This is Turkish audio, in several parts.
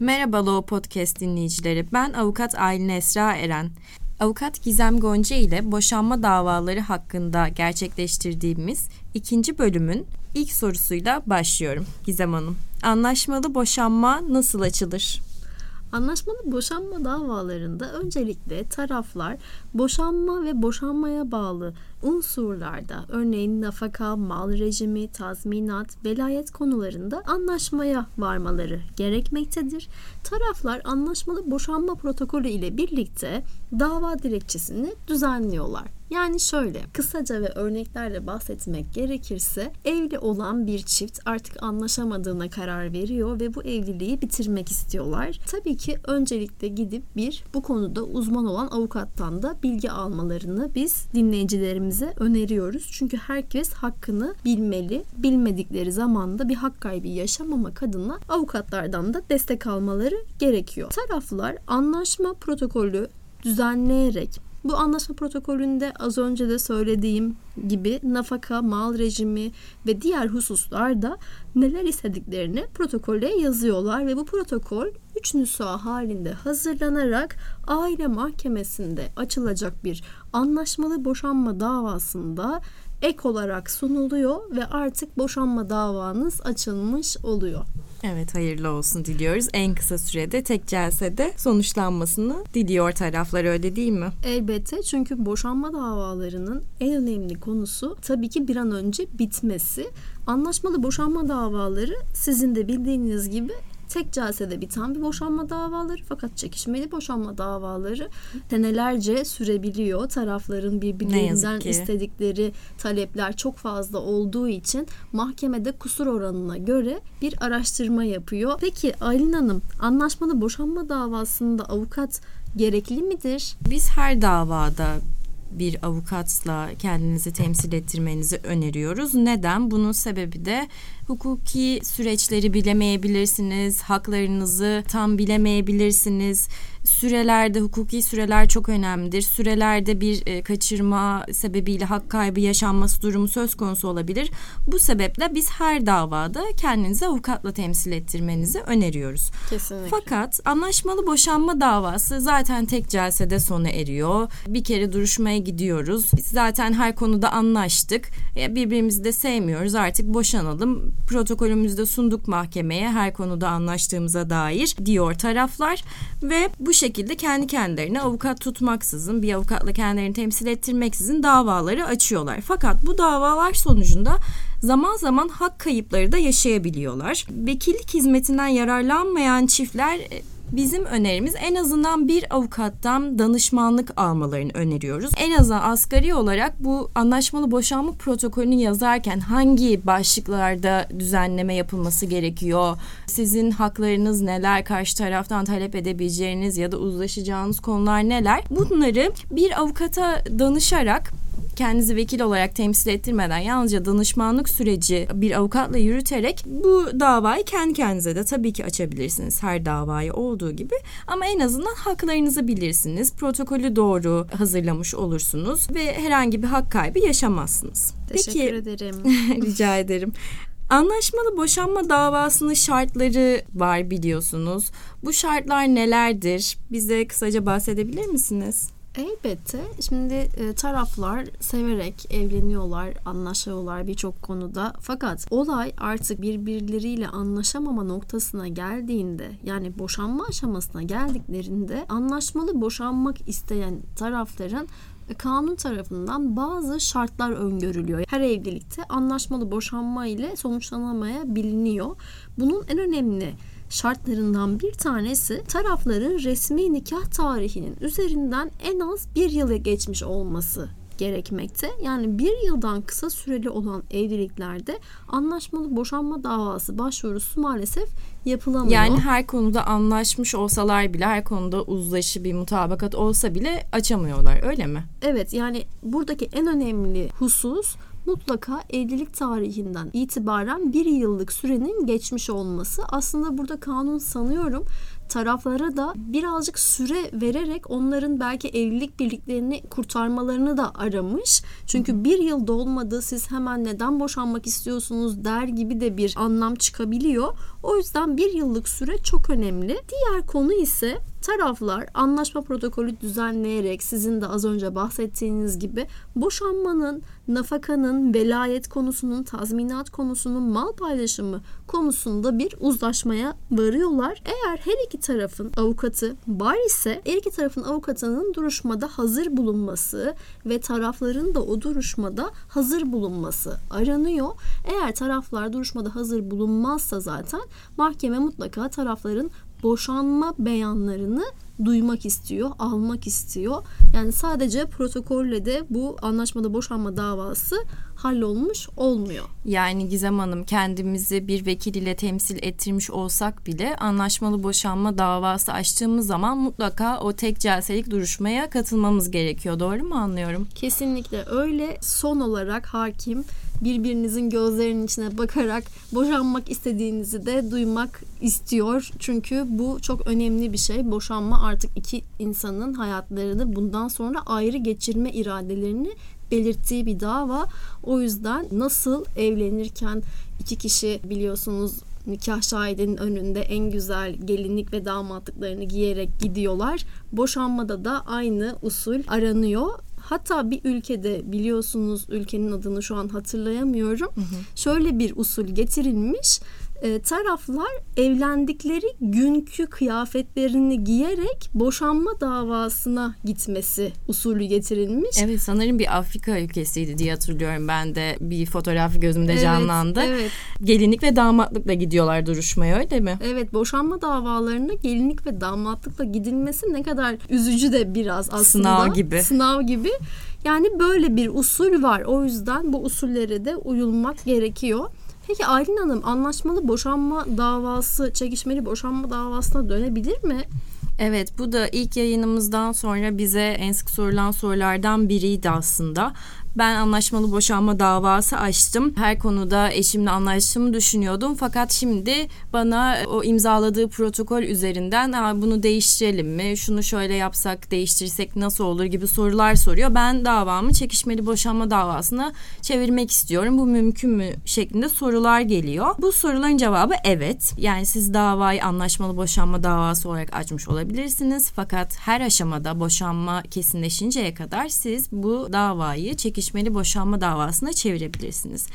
Merhaba Law Podcast dinleyicileri. Ben avukat Aylin Esra Eren. Avukat Gizem Gonca ile boşanma davaları hakkında gerçekleştirdiğimiz ikinci bölümün ilk sorusuyla başlıyorum Gizem Hanım. Anlaşmalı boşanma nasıl açılır? Anlaşmalı boşanma davalarında öncelikle taraflar boşanma ve boşanmaya bağlı unsurlarda örneğin nafaka, mal rejimi, tazminat, velayet konularında anlaşmaya varmaları gerekmektedir. Taraflar anlaşmalı boşanma protokolü ile birlikte dava dilekçesini düzenliyorlar. Yani şöyle kısaca ve örneklerle bahsetmek gerekirse evli olan bir çift artık anlaşamadığına karar veriyor ve bu evliliği bitirmek istiyorlar. Tabii ki öncelikle gidip bir bu konuda uzman olan avukattan da bilgi almalarını biz dinleyicilerimize öneriyoruz. Çünkü herkes hakkını bilmeli. Bilmedikleri zamanda bir hak kaybı yaşamamak adına avukatlardan da destek almaları gerekiyor. Taraflar anlaşma protokolü düzenleyerek bu anlaşma protokolünde az önce de söylediğim gibi nafaka, mal rejimi ve diğer hususlarda neler istediklerini protokole yazıyorlar ve bu protokol 3 nüsha halinde hazırlanarak aile mahkemesinde açılacak bir anlaşmalı boşanma davasında ek olarak sunuluyor ve artık boşanma davanız açılmış oluyor. Evet hayırlı olsun diliyoruz. En kısa sürede tek celsede sonuçlanmasını diliyor taraflar öyle değil mi? Elbette çünkü boşanma davalarının en önemli konusu tabii ki bir an önce bitmesi. Anlaşmalı boşanma davaları sizin de bildiğiniz gibi tek celsede biten bir boşanma davaları fakat çekişmeli boşanma davaları senelerce sürebiliyor. Tarafların birbirlerinden istedikleri talepler çok fazla olduğu için mahkemede kusur oranına göre bir araştırma yapıyor. Peki Aylin Hanım anlaşmalı boşanma davasında avukat gerekli midir? Biz her davada bir avukatla kendinizi temsil ettirmenizi öneriyoruz. Neden? Bunun sebebi de hukuki süreçleri bilemeyebilirsiniz, haklarınızı tam bilemeyebilirsiniz. Sürelerde hukuki süreler çok önemlidir. Sürelerde bir e, kaçırma sebebiyle hak kaybı yaşanması durumu söz konusu olabilir. Bu sebeple biz her davada kendinizi avukatla temsil ettirmenizi öneriyoruz. Kesinlikle. Fakat anlaşmalı boşanma davası zaten tek celsede sona eriyor. Bir kere duruşmaya gidiyoruz. Biz zaten her konuda anlaştık. Birbirimizi de sevmiyoruz. Artık boşanalım. Protokolümüzde sunduk mahkemeye her konuda anlaştığımıza dair diyor taraflar ve bu şekilde kendi kendilerine avukat tutmaksızın bir avukatla kendilerini temsil ettirmeksizin davaları açıyorlar. Fakat bu davalar sonucunda zaman zaman hak kayıpları da yaşayabiliyorlar. Vekillik hizmetinden yararlanmayan çiftler Bizim önerimiz en azından bir avukattan danışmanlık almalarını öneriyoruz. En azından asgari olarak bu anlaşmalı boşanma protokolünü yazarken hangi başlıklarda düzenleme yapılması gerekiyor? Sizin haklarınız neler? Karşı taraftan talep edebileceğiniz ya da uzlaşacağınız konular neler? Bunları bir avukata danışarak kendinizi vekil olarak temsil ettirmeden yalnızca danışmanlık süreci bir avukatla yürüterek bu davayı kendi kendinize de tabii ki açabilirsiniz her davayı olduğu gibi ama en azından haklarınızı bilirsiniz. Protokolü doğru hazırlamış olursunuz ve herhangi bir hak kaybı yaşamazsınız. Teşekkür Peki, ederim. rica ederim. Anlaşmalı boşanma davasının şartları var biliyorsunuz. Bu şartlar nelerdir? Bize kısaca bahsedebilir misiniz? Elbette. Şimdi e, taraflar severek evleniyorlar, anlaşıyorlar birçok konuda. Fakat olay artık birbirleriyle anlaşamama noktasına geldiğinde, yani boşanma aşamasına geldiklerinde anlaşmalı boşanmak isteyen tarafların e, kanun tarafından bazı şartlar öngörülüyor. Her evlilikte anlaşmalı boşanma ile sonuçlanamayabiliyor. Bunun en önemli şartlarından bir tanesi tarafların resmi nikah tarihinin üzerinden en az bir yılı geçmiş olması gerekmekte. Yani bir yıldan kısa süreli olan evliliklerde anlaşmalı boşanma davası başvurusu maalesef yapılamıyor. Yani her konuda anlaşmış olsalar bile her konuda uzlaşı bir mutabakat olsa bile açamıyorlar öyle mi? Evet yani buradaki en önemli husus mutlaka evlilik tarihinden itibaren bir yıllık sürenin geçmiş olması. Aslında burada kanun sanıyorum taraflara da birazcık süre vererek onların belki evlilik birliklerini kurtarmalarını da aramış. Çünkü bir yıl dolmadı siz hemen neden boşanmak istiyorsunuz der gibi de bir anlam çıkabiliyor. O yüzden bir yıllık süre çok önemli. Diğer konu ise taraflar anlaşma protokolü düzenleyerek sizin de az önce bahsettiğiniz gibi boşanmanın, nafakanın, velayet konusunun, tazminat konusunun, mal paylaşımı konusunda bir uzlaşmaya varıyorlar. Eğer her iki tarafın avukatı var ise her iki tarafın avukatının duruşmada hazır bulunması ve tarafların da o duruşmada hazır bulunması aranıyor. Eğer taraflar duruşmada hazır bulunmazsa zaten mahkeme mutlaka tarafların boşanma beyanlarını duymak istiyor, almak istiyor. Yani sadece protokolle de bu anlaşmada boşanma davası hallolmuş olmuyor. Yani Gizem Hanım kendimizi bir vekil ile temsil ettirmiş olsak bile anlaşmalı boşanma davası açtığımız zaman mutlaka o tek celselik duruşmaya katılmamız gerekiyor. Doğru mu anlıyorum? Kesinlikle öyle. Son olarak hakim birbirinizin gözlerinin içine bakarak boşanmak istediğinizi de duymak istiyor. Çünkü bu çok önemli bir şey. Boşanma artık iki insanın hayatlarını bundan sonra ayrı geçirme iradelerini belirttiği bir dava. O yüzden nasıl evlenirken iki kişi biliyorsunuz nikah şahidinin önünde en güzel gelinlik ve damatlıklarını giyerek gidiyorlar. Boşanmada da aynı usul aranıyor. Hatta bir ülkede biliyorsunuz ülkenin adını şu an hatırlayamıyorum. Hı hı. Şöyle bir usul getirilmiş e, taraflar evlendikleri günkü kıyafetlerini giyerek boşanma davasına gitmesi usulü getirilmiş. Evet sanırım bir Afrika ülkesiydi diye hatırlıyorum ben de bir fotoğrafı gözümde evet, canlandı. Evet. Gelinlik ve damatlıkla gidiyorlar duruşmaya öyle mi? Evet boşanma davalarına gelinlik ve damatlıkla gidilmesi ne kadar üzücü de biraz aslında. Sınav gibi. Sınav gibi. Yani böyle bir usul var. O yüzden bu usullere de uyulmak gerekiyor. Peki Aylin Hanım anlaşmalı boşanma davası, çekişmeli boşanma davasına dönebilir mi? Evet bu da ilk yayınımızdan sonra bize en sık sorulan sorulardan biriydi aslında. Ben anlaşmalı boşanma davası açtım. Her konuda eşimle anlaştığımı düşünüyordum. Fakat şimdi bana o imzaladığı protokol üzerinden bunu değiştirelim mi? Şunu şöyle yapsak, değiştirsek nasıl olur gibi sorular soruyor. Ben davamı çekişmeli boşanma davasına çevirmek istiyorum. Bu mümkün mü şeklinde sorular geliyor. Bu soruların cevabı evet. Yani siz davayı anlaşmalı boşanma davası olarak açmış olabilirsiniz. Fakat her aşamada boşanma kesinleşinceye kadar siz bu davayı çekişmeli çekişmeli boşanma davasına çevirebilirsiniz.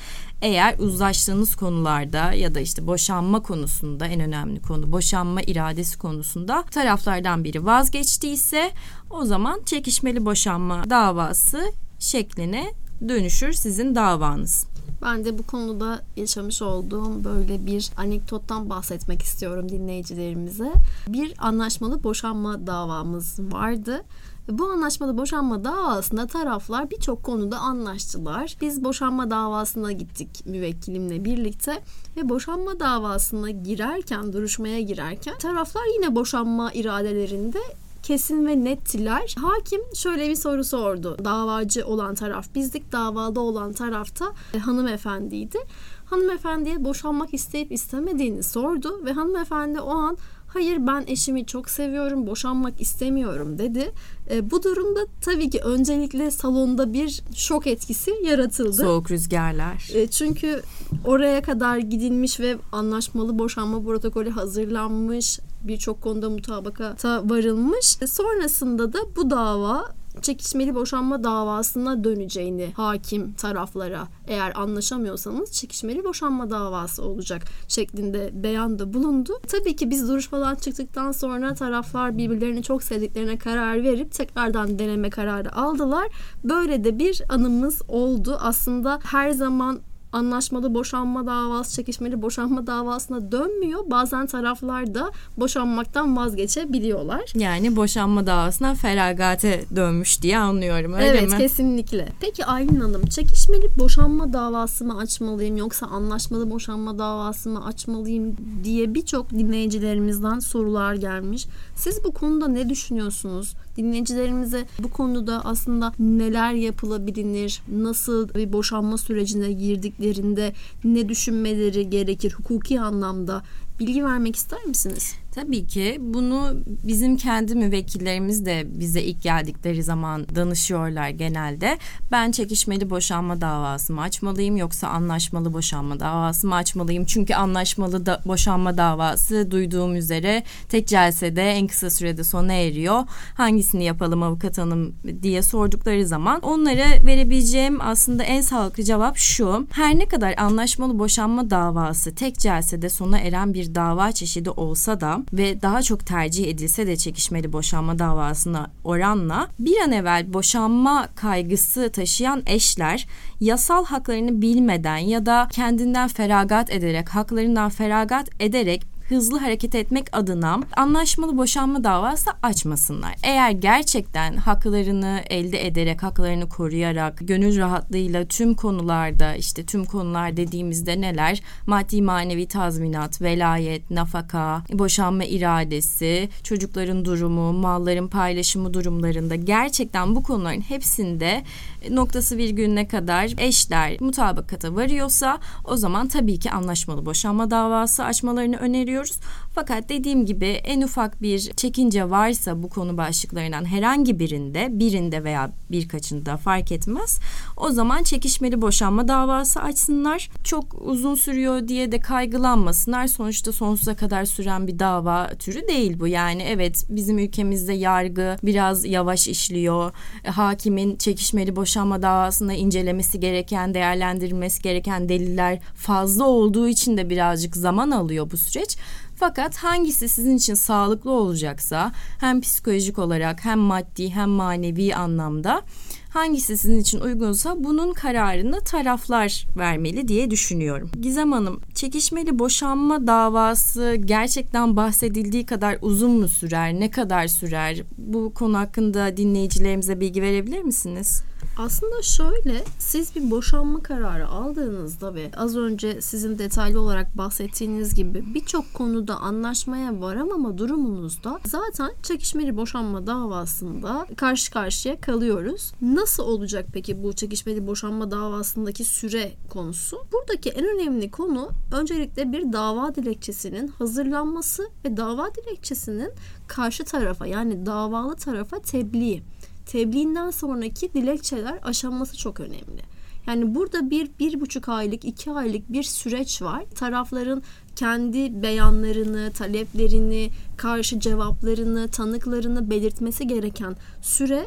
Eğer uzlaştığınız konularda ya da işte boşanma konusunda en önemli konu boşanma iradesi konusunda taraflardan biri vazgeçtiyse o zaman çekişmeli boşanma davası şekline dönüşür sizin davanız. Ben de bu konuda yaşamış olduğum böyle bir anekdottan bahsetmek istiyorum dinleyicilerimize. Bir anlaşmalı boşanma davamız vardı. Bu anlaşmada boşanma davasında taraflar birçok konuda anlaştılar. Biz boşanma davasına gittik müvekkilimle birlikte ve boşanma davasına girerken, duruşmaya girerken taraflar yine boşanma iradelerinde kesin ve nettiler. Hakim şöyle bir soru sordu. Davacı olan taraf bizdik, davada olan tarafta e, hanımefendiydi. Hanımefendiye boşanmak isteyip istemediğini sordu ve hanımefendi o an hayır ben eşimi çok seviyorum boşanmak istemiyorum dedi. E, bu durumda tabii ki öncelikle salonda bir şok etkisi yaratıldı. Soğuk rüzgarlar. E, çünkü oraya kadar gidilmiş ve anlaşmalı boşanma protokolü hazırlanmış birçok konuda mutabakata varılmış. E, sonrasında da bu dava çekişmeli boşanma davasına döneceğini hakim taraflara eğer anlaşamıyorsanız çekişmeli boşanma davası olacak şeklinde beyanda bulundu. Tabii ki biz duruşmadan çıktıktan sonra taraflar birbirlerini çok sevdiklerine karar verip tekrardan deneme kararı aldılar. Böyle de bir anımız oldu. Aslında her zaman anlaşmalı boşanma davası, çekişmeli boşanma davasına dönmüyor. Bazen taraflar da boşanmaktan vazgeçebiliyorlar. Yani boşanma davasına feragate dönmüş diye anlıyorum öyle evet, mi? Evet kesinlikle. Peki Aylin Hanım çekişmeli boşanma davası mı açmalıyım yoksa anlaşmalı boşanma davası mı açmalıyım diye birçok dinleyicilerimizden sorular gelmiş. Siz bu konuda ne düşünüyorsunuz? Dinleyicilerimize bu konuda aslında neler yapılabilir, nasıl bir boşanma sürecine girdiklerinde ne düşünmeleri gerekir hukuki anlamda bilgi vermek ister misiniz? Tabii ki bunu bizim kendi müvekkillerimiz de bize ilk geldikleri zaman danışıyorlar genelde. Ben çekişmeli boşanma davası mı açmalıyım yoksa anlaşmalı boşanma davası mı açmalıyım? Çünkü anlaşmalı da boşanma davası duyduğum üzere tek celsede en kısa sürede sona eriyor. Hangisini yapalım avukat hanım diye sordukları zaman onlara verebileceğim aslında en sağlıklı cevap şu. Her ne kadar anlaşmalı boşanma davası tek celsede sona eren bir dava çeşidi olsa da ve daha çok tercih edilse de çekişmeli boşanma davasına oranla bir an evvel boşanma kaygısı taşıyan eşler yasal haklarını bilmeden ya da kendinden feragat ederek haklarından feragat ederek hızlı hareket etmek adına anlaşmalı boşanma davası açmasınlar. Eğer gerçekten haklarını elde ederek, haklarını koruyarak, gönül rahatlığıyla tüm konularda işte tüm konular dediğimizde neler? Maddi manevi tazminat, velayet, nafaka, boşanma iradesi, çocukların durumu, malların paylaşımı durumlarında gerçekten bu konuların hepsinde noktası virgülüne kadar eşler mutabakata varıyorsa o zaman tabii ki anlaşmalı boşanma davası açmalarını öneriyoruz. Fakat dediğim gibi en ufak bir çekince varsa bu konu başlıklarından herhangi birinde, birinde veya birkaçında fark etmez. O zaman çekişmeli boşanma davası açsınlar. Çok uzun sürüyor diye de kaygılanmasınlar. Sonuçta sonsuza kadar süren bir dava türü değil bu. Yani evet bizim ülkemizde yargı biraz yavaş işliyor. Hakimin çekişmeli boşanma davasında incelemesi gereken, değerlendirilmesi gereken deliller fazla olduğu için de birazcık zaman alıyor bu süreç. Fakat hangisi sizin için sağlıklı olacaksa hem psikolojik olarak hem maddi hem manevi anlamda hangisi sizin için uygunsa bunun kararını taraflar vermeli diye düşünüyorum. Gizem Hanım, çekişmeli boşanma davası gerçekten bahsedildiği kadar uzun mu sürer, ne kadar sürer? Bu konu hakkında dinleyicilerimize bilgi verebilir misiniz? Aslında şöyle siz bir boşanma kararı aldığınızda ve az önce sizin detaylı olarak bahsettiğiniz gibi birçok konuda anlaşmaya varamama durumunuzda zaten çekişmeli boşanma davasında karşı karşıya kalıyoruz. Nasıl olacak peki bu çekişmeli boşanma davasındaki süre konusu? Buradaki en önemli konu öncelikle bir dava dilekçesinin hazırlanması ve dava dilekçesinin karşı tarafa yani davalı tarafa tebliği tebliğinden sonraki dilekçeler aşaması çok önemli. Yani burada bir, bir buçuk aylık, iki aylık bir süreç var. Tarafların kendi beyanlarını, taleplerini, karşı cevaplarını, tanıklarını belirtmesi gereken süre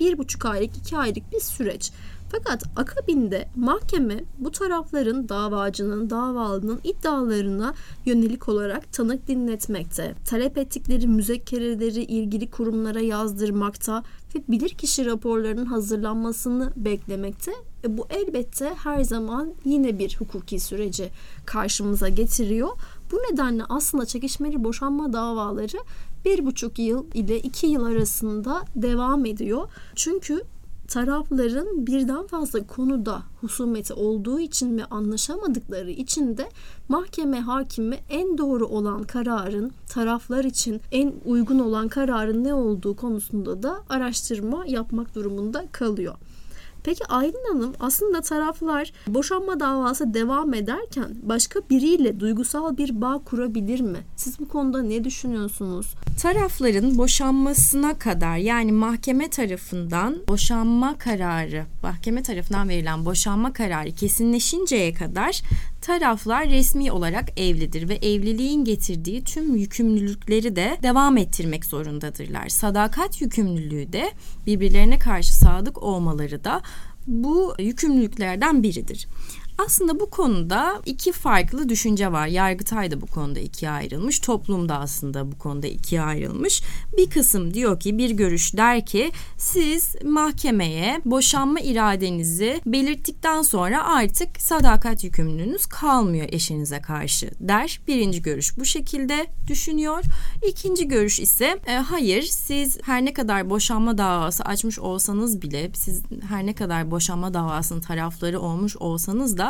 bir buçuk aylık, iki aylık bir süreç. Fakat akabinde mahkeme bu tarafların davacının, davalının iddialarına yönelik olarak tanık dinletmekte, talep ettikleri müzekkereleri ilgili kurumlara yazdırmakta ve bilirkişi raporlarının hazırlanmasını beklemekte. E bu elbette her zaman yine bir hukuki süreci karşımıza getiriyor. Bu nedenle aslında çekişmeli boşanma davaları bir buçuk yıl ile iki yıl arasında devam ediyor. Çünkü tarafların birden fazla konuda husumeti olduğu için ve anlaşamadıkları için de mahkeme hakimi en doğru olan kararın taraflar için en uygun olan kararın ne olduğu konusunda da araştırma yapmak durumunda kalıyor. Peki Aylin Hanım aslında taraflar boşanma davası devam ederken başka biriyle duygusal bir bağ kurabilir mi? Siz bu konuda ne düşünüyorsunuz? Tarafların boşanmasına kadar yani mahkeme tarafından boşanma kararı, mahkeme tarafından verilen boşanma kararı kesinleşinceye kadar taraflar resmi olarak evlidir ve evliliğin getirdiği tüm yükümlülükleri de devam ettirmek zorundadırlar. Sadakat yükümlülüğü de birbirlerine karşı sadık olmaları da bu yükümlülüklerden biridir. Aslında bu konuda iki farklı düşünce var. Yargıtay da bu konuda ikiye ayrılmış. Toplum da aslında bu konuda ikiye ayrılmış. Bir kısım diyor ki bir görüş der ki siz mahkemeye boşanma iradenizi belirttikten sonra artık sadakat yükümlülüğünüz kalmıyor eşinize karşı der. Birinci görüş bu şekilde düşünüyor. İkinci görüş ise e, hayır siz her ne kadar boşanma davası açmış olsanız bile siz her ne kadar boşanma davasının tarafları olmuş olsanız da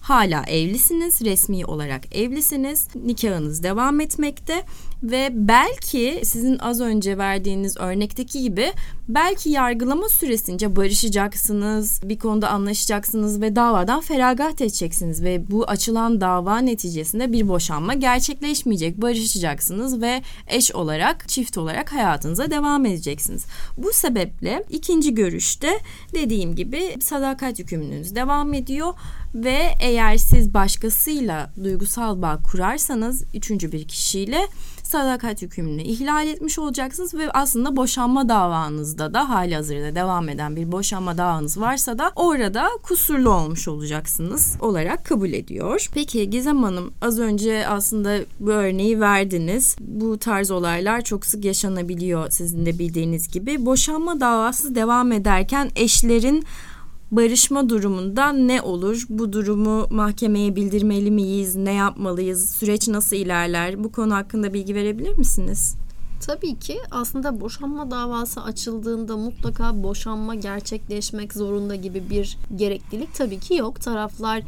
hala evlisiniz, resmi olarak evlisiniz, nikahınız devam etmekte ve belki sizin az önce verdiğiniz örnekteki gibi belki yargılama süresince barışacaksınız, bir konuda anlaşacaksınız ve davadan feragat edeceksiniz ve bu açılan dava neticesinde bir boşanma gerçekleşmeyecek. Barışacaksınız ve eş olarak, çift olarak hayatınıza devam edeceksiniz. Bu sebeple ikinci görüşte dediğim gibi sadakat yükümlülüğünüz devam ediyor ve eğer siz başkasıyla duygusal bağ kurarsanız üçüncü bir kişiyle sadakat yükümlülüğünü ihlal etmiş olacaksınız ve aslında boşanma davanızda da hali hazırda devam eden bir boşanma davanız varsa da orada kusurlu olmuş olacaksınız olarak kabul ediyor. Peki Gizem Hanım az önce aslında bu örneği verdiniz. Bu tarz olaylar çok sık yaşanabiliyor sizin de bildiğiniz gibi. Boşanma davası devam ederken eşlerin barışma durumunda ne olur? Bu durumu mahkemeye bildirmeli miyiz? Ne yapmalıyız? Süreç nasıl ilerler? Bu konu hakkında bilgi verebilir misiniz? Tabii ki aslında boşanma davası açıldığında mutlaka boşanma gerçekleşmek zorunda gibi bir gereklilik tabii ki yok. Taraflar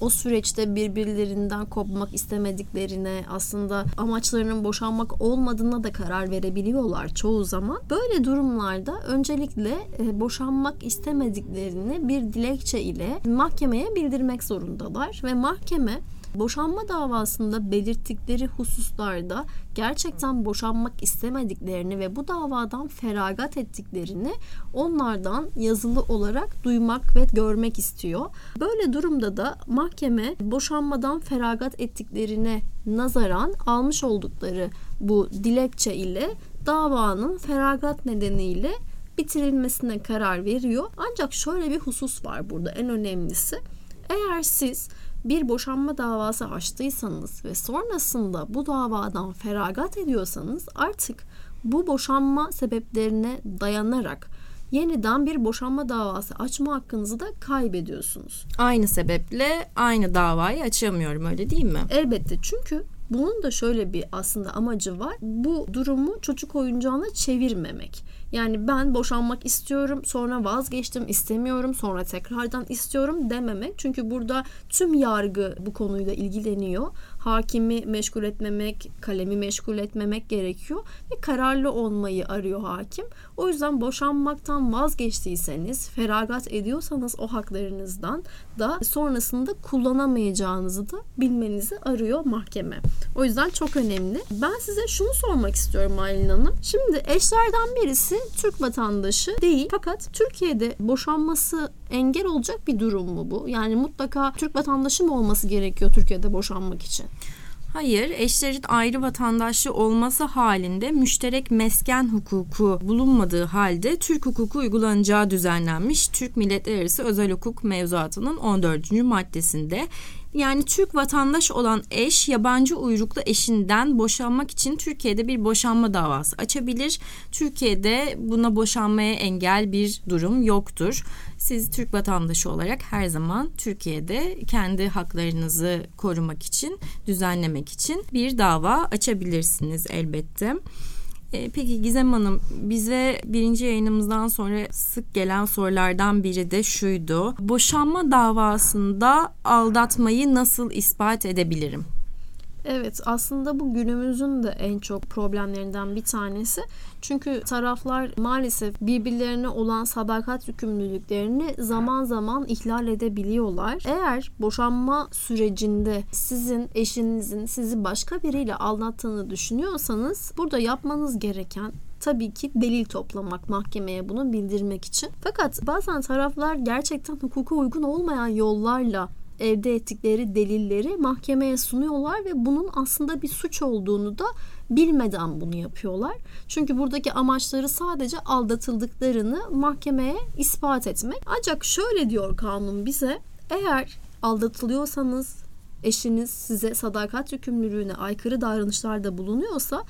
o süreçte birbirlerinden kopmak istemediklerine aslında amaçlarının boşanmak olmadığına da karar verebiliyorlar çoğu zaman. Böyle durumlarda öncelikle e, boşanmak istemediklerini bir dilekçe ile mahkemeye bildirmek zorundalar ve mahkeme boşanma davasında belirttikleri hususlarda gerçekten boşanmak istemediklerini ve bu davadan feragat ettiklerini onlardan yazılı olarak duymak ve görmek istiyor. Böyle durumda da mahkeme boşanmadan feragat ettiklerine nazaran almış oldukları bu dilekçe ile davanın feragat nedeniyle bitirilmesine karar veriyor. Ancak şöyle bir husus var burada en önemlisi. Eğer siz bir boşanma davası açtıysanız ve sonrasında bu davadan feragat ediyorsanız artık bu boşanma sebeplerine dayanarak yeniden bir boşanma davası açma hakkınızı da kaybediyorsunuz. Aynı sebeple aynı davayı açamıyorum öyle değil mi? Elbette çünkü bunun da şöyle bir aslında amacı var. Bu durumu çocuk oyuncağına çevirmemek. Yani ben boşanmak istiyorum sonra vazgeçtim istemiyorum sonra tekrardan istiyorum dememek. Çünkü burada tüm yargı bu konuyla ilgileniyor. Hakimi meşgul etmemek, kalemi meşgul etmemek gerekiyor ve kararlı olmayı arıyor hakim. O yüzden boşanmaktan vazgeçtiyseniz, feragat ediyorsanız o haklarınızdan da sonrasında kullanamayacağınızı da bilmenizi arıyor mahkeme. O yüzden çok önemli. Ben size şunu sormak istiyorum Aylin Hanım. Şimdi eşlerden birisi Türk vatandaşı değil fakat Türkiye'de boşanması engel olacak bir durum mu bu? Yani mutlaka Türk vatandaşı mı olması gerekiyor Türkiye'de boşanmak için? Hayır, eşlerin ayrı vatandaşlığı olması halinde müşterek mesken hukuku bulunmadığı halde Türk hukuku uygulanacağı düzenlenmiş Türk Milletler Arası Özel Hukuk Mevzuatı'nın 14. maddesinde yani Türk vatandaş olan eş yabancı uyruklu eşinden boşanmak için Türkiye'de bir boşanma davası açabilir. Türkiye'de buna boşanmaya engel bir durum yoktur. Siz Türk vatandaşı olarak her zaman Türkiye'de kendi haklarınızı korumak için, düzenlemek için bir dava açabilirsiniz elbette. E, peki Gizem Hanım bize birinci yayınımızdan sonra sık gelen sorulardan biri de şuydu. Boşanma davasında aldatmayı nasıl ispat edebilirim? Evet aslında bu günümüzün de en çok problemlerinden bir tanesi. Çünkü taraflar maalesef birbirlerine olan sadakat yükümlülüklerini zaman zaman ihlal edebiliyorlar. Eğer boşanma sürecinde sizin eşinizin sizi başka biriyle aldattığını düşünüyorsanız burada yapmanız gereken tabii ki delil toplamak mahkemeye bunu bildirmek için. Fakat bazen taraflar gerçekten hukuka uygun olmayan yollarla elde ettikleri delilleri mahkemeye sunuyorlar ve bunun aslında bir suç olduğunu da bilmeden bunu yapıyorlar. Çünkü buradaki amaçları sadece aldatıldıklarını mahkemeye ispat etmek. Ancak şöyle diyor kanun bize eğer aldatılıyorsanız eşiniz size sadakat yükümlülüğüne aykırı davranışlarda bulunuyorsa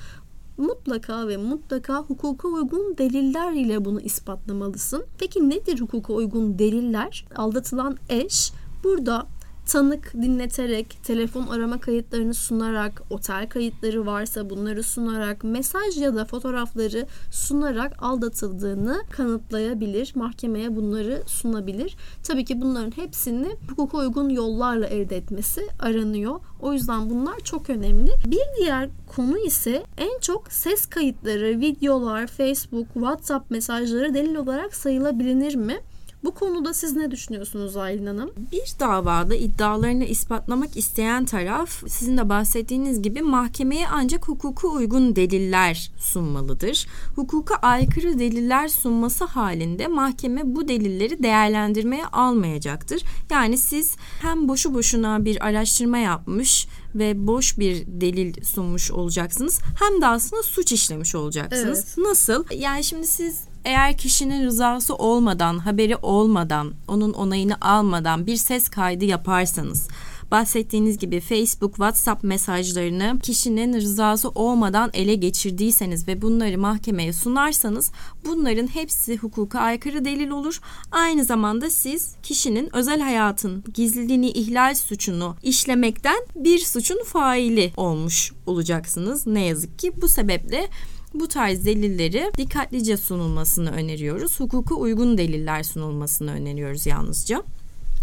mutlaka ve mutlaka hukuka uygun deliller ile bunu ispatlamalısın. Peki nedir hukuka uygun deliller? Aldatılan eş burada tanık dinleterek, telefon arama kayıtlarını sunarak, otel kayıtları varsa bunları sunarak, mesaj ya da fotoğrafları sunarak aldatıldığını kanıtlayabilir. Mahkemeye bunları sunabilir. Tabii ki bunların hepsini hukuka uygun yollarla elde etmesi aranıyor. O yüzden bunlar çok önemli. Bir diğer konu ise en çok ses kayıtları, videolar, Facebook, WhatsApp mesajları delil olarak sayılabilir mi? Bu konuda siz ne düşünüyorsunuz Aylin Hanım? Bir davada iddialarını ispatlamak isteyen taraf sizin de bahsettiğiniz gibi mahkemeye ancak hukuku uygun deliller sunmalıdır. Hukuka aykırı deliller sunması halinde mahkeme bu delilleri değerlendirmeye almayacaktır. Yani siz hem boşu boşuna bir araştırma yapmış ve boş bir delil sunmuş olacaksınız hem de aslında suç işlemiş olacaksınız. Evet. Nasıl? Yani şimdi siz eğer kişinin rızası olmadan, haberi olmadan, onun onayını almadan bir ses kaydı yaparsanız bahsettiğiniz gibi Facebook, WhatsApp mesajlarını kişinin rızası olmadan ele geçirdiyseniz ve bunları mahkemeye sunarsanız bunların hepsi hukuka aykırı delil olur. Aynı zamanda siz kişinin özel hayatın gizliliğini ihlal suçunu işlemekten bir suçun faili olmuş olacaksınız. Ne yazık ki bu sebeple bu tarz delilleri dikkatlice sunulmasını öneriyoruz. Hukuka uygun deliller sunulmasını öneriyoruz yalnızca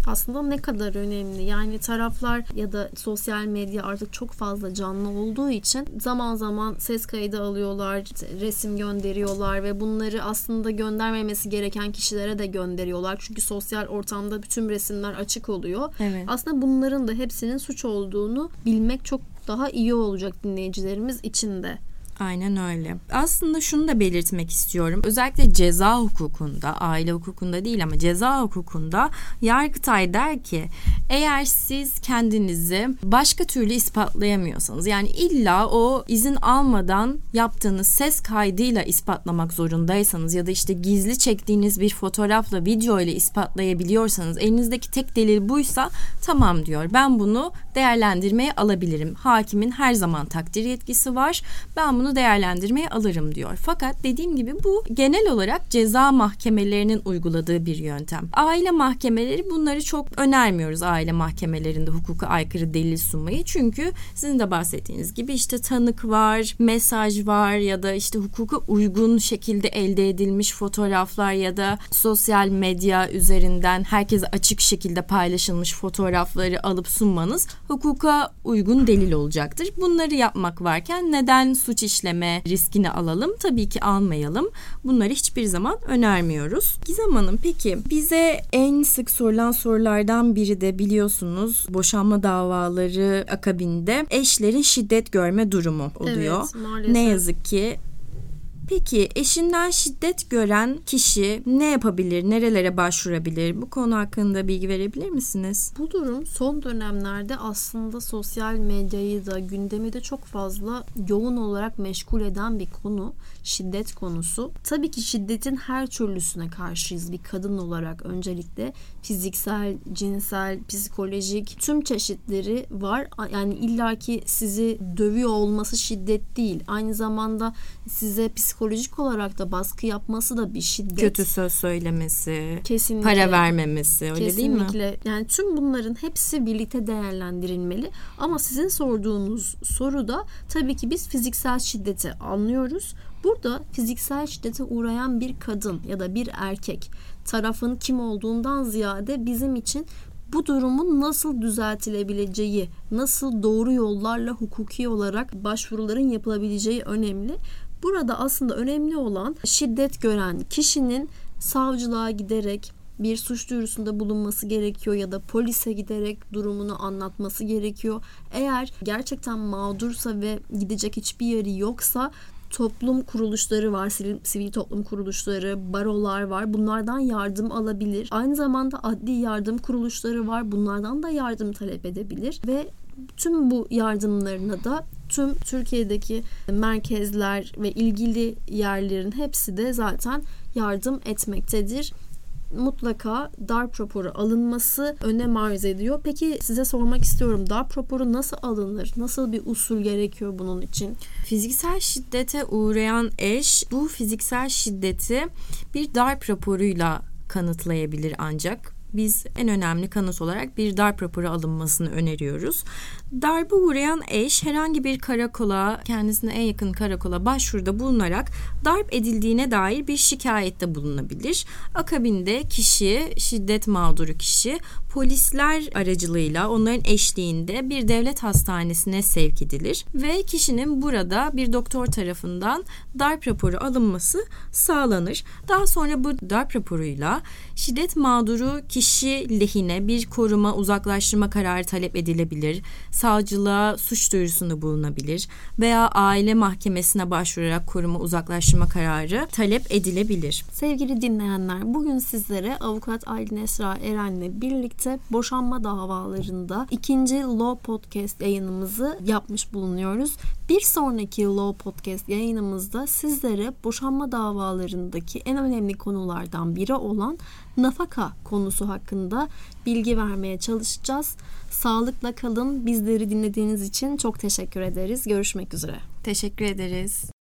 aslında ne kadar önemli. Yani taraflar ya da sosyal medya artık çok fazla canlı olduğu için zaman zaman ses kaydı alıyorlar, resim gönderiyorlar ve bunları aslında göndermemesi gereken kişilere de gönderiyorlar. Çünkü sosyal ortamda bütün resimler açık oluyor. Evet. Aslında bunların da hepsinin suç olduğunu bilmek çok daha iyi olacak dinleyicilerimiz için de. Aynen öyle. Aslında şunu da belirtmek istiyorum. Özellikle ceza hukukunda, aile hukukunda değil ama ceza hukukunda Yargıtay der ki eğer siz kendinizi başka türlü ispatlayamıyorsanız yani illa o izin almadan yaptığınız ses kaydıyla ispatlamak zorundaysanız ya da işte gizli çektiğiniz bir fotoğrafla video ile ispatlayabiliyorsanız elinizdeki tek delil buysa tamam diyor. Ben bunu değerlendirmeye alabilirim. Hakimin her zaman takdir yetkisi var. Ben bunu değerlendirmeye alırım diyor. Fakat dediğim gibi bu genel olarak ceza mahkemelerinin uyguladığı bir yöntem. Aile mahkemeleri bunları çok önermiyoruz aile mahkemelerinde hukuka aykırı delil sunmayı. Çünkü sizin de bahsettiğiniz gibi işte tanık var, mesaj var ya da işte hukuka uygun şekilde elde edilmiş fotoğraflar ya da sosyal medya üzerinden herkese açık şekilde paylaşılmış fotoğrafları alıp sunmanız hukuka uygun delil olacaktır. Bunları yapmak varken neden suç iş işleme riskini alalım. Tabii ki almayalım. Bunları hiçbir zaman önermiyoruz. Gizem Hanım peki bize en sık sorulan sorulardan biri de biliyorsunuz boşanma davaları akabinde eşlerin şiddet görme durumu oluyor. Evet, maalesef. Ne yazık ki Peki eşinden şiddet gören kişi ne yapabilir, nerelere başvurabilir? Bu konu hakkında bilgi verebilir misiniz? Bu durum son dönemlerde aslında sosyal medyayı da gündemi de çok fazla yoğun olarak meşgul eden bir konu. Şiddet konusu. Tabii ki şiddetin her türlüsüne karşıyız bir kadın olarak öncelikle. Fiziksel, cinsel, psikolojik tüm çeşitleri var. Yani illaki sizi dövüyor olması şiddet değil. Aynı zamanda size psikolojik psikolojik olarak da baskı yapması da bir şiddet. Kötü söz söylemesi, Kesinlikle. para vermemesi öyle Kesinlikle. değil mi? Kesinlikle. Yani tüm bunların hepsi birlikte değerlendirilmeli. Ama sizin sorduğunuz soruda tabii ki biz fiziksel şiddeti anlıyoruz. Burada fiziksel şiddete uğrayan bir kadın ya da bir erkek tarafın kim olduğundan ziyade bizim için bu durumun nasıl düzeltilebileceği, nasıl doğru yollarla hukuki olarak başvuruların yapılabileceği önemli. Burada aslında önemli olan şiddet gören kişinin savcılığa giderek bir suç duyurusunda bulunması gerekiyor ya da polise giderek durumunu anlatması gerekiyor. Eğer gerçekten mağdursa ve gidecek hiçbir yeri yoksa toplum kuruluşları var, sivil, sivil toplum kuruluşları, barolar var. Bunlardan yardım alabilir. Aynı zamanda adli yardım kuruluşları var. Bunlardan da yardım talep edebilir ve tüm bu yardımlarına da tüm Türkiye'deki merkezler ve ilgili yerlerin hepsi de zaten yardım etmektedir mutlaka darp raporu alınması önem arz ediyor. Peki size sormak istiyorum darp raporu nasıl alınır? Nasıl bir usul gerekiyor bunun için? Fiziksel şiddete uğrayan eş bu fiziksel şiddeti bir darp raporuyla kanıtlayabilir ancak biz en önemli kanıt olarak bir darp raporu alınmasını öneriyoruz. Darbe uğrayan eş herhangi bir karakola, kendisine en yakın karakola başvuruda bulunarak darp edildiğine dair bir şikayette bulunabilir. Akabinde kişi, şiddet mağduru kişi polisler aracılığıyla onların eşliğinde bir devlet hastanesine sevk edilir ve kişinin burada bir doktor tarafından darp raporu alınması sağlanır. Daha sonra bu darp raporuyla şiddet mağduru kişi lehine bir koruma uzaklaştırma kararı talep edilebilir. Savcılığa suç duyurusunda bulunabilir veya aile mahkemesine başvurarak koruma uzaklaştırma kararı talep edilebilir. Sevgili dinleyenler bugün sizlere avukat Aylin Esra Eren'le birlikte boşanma davalarında ikinci Law Podcast yayınımızı yapmış bulunuyoruz. Bir sonraki Law Podcast yayınımızda sizlere boşanma davalarındaki en önemli konulardan biri olan nafaka konusu hakkında bilgi vermeye çalışacağız. Sağlıkla kalın. Bizleri dinlediğiniz için çok teşekkür ederiz. Görüşmek üzere. Teşekkür ederiz.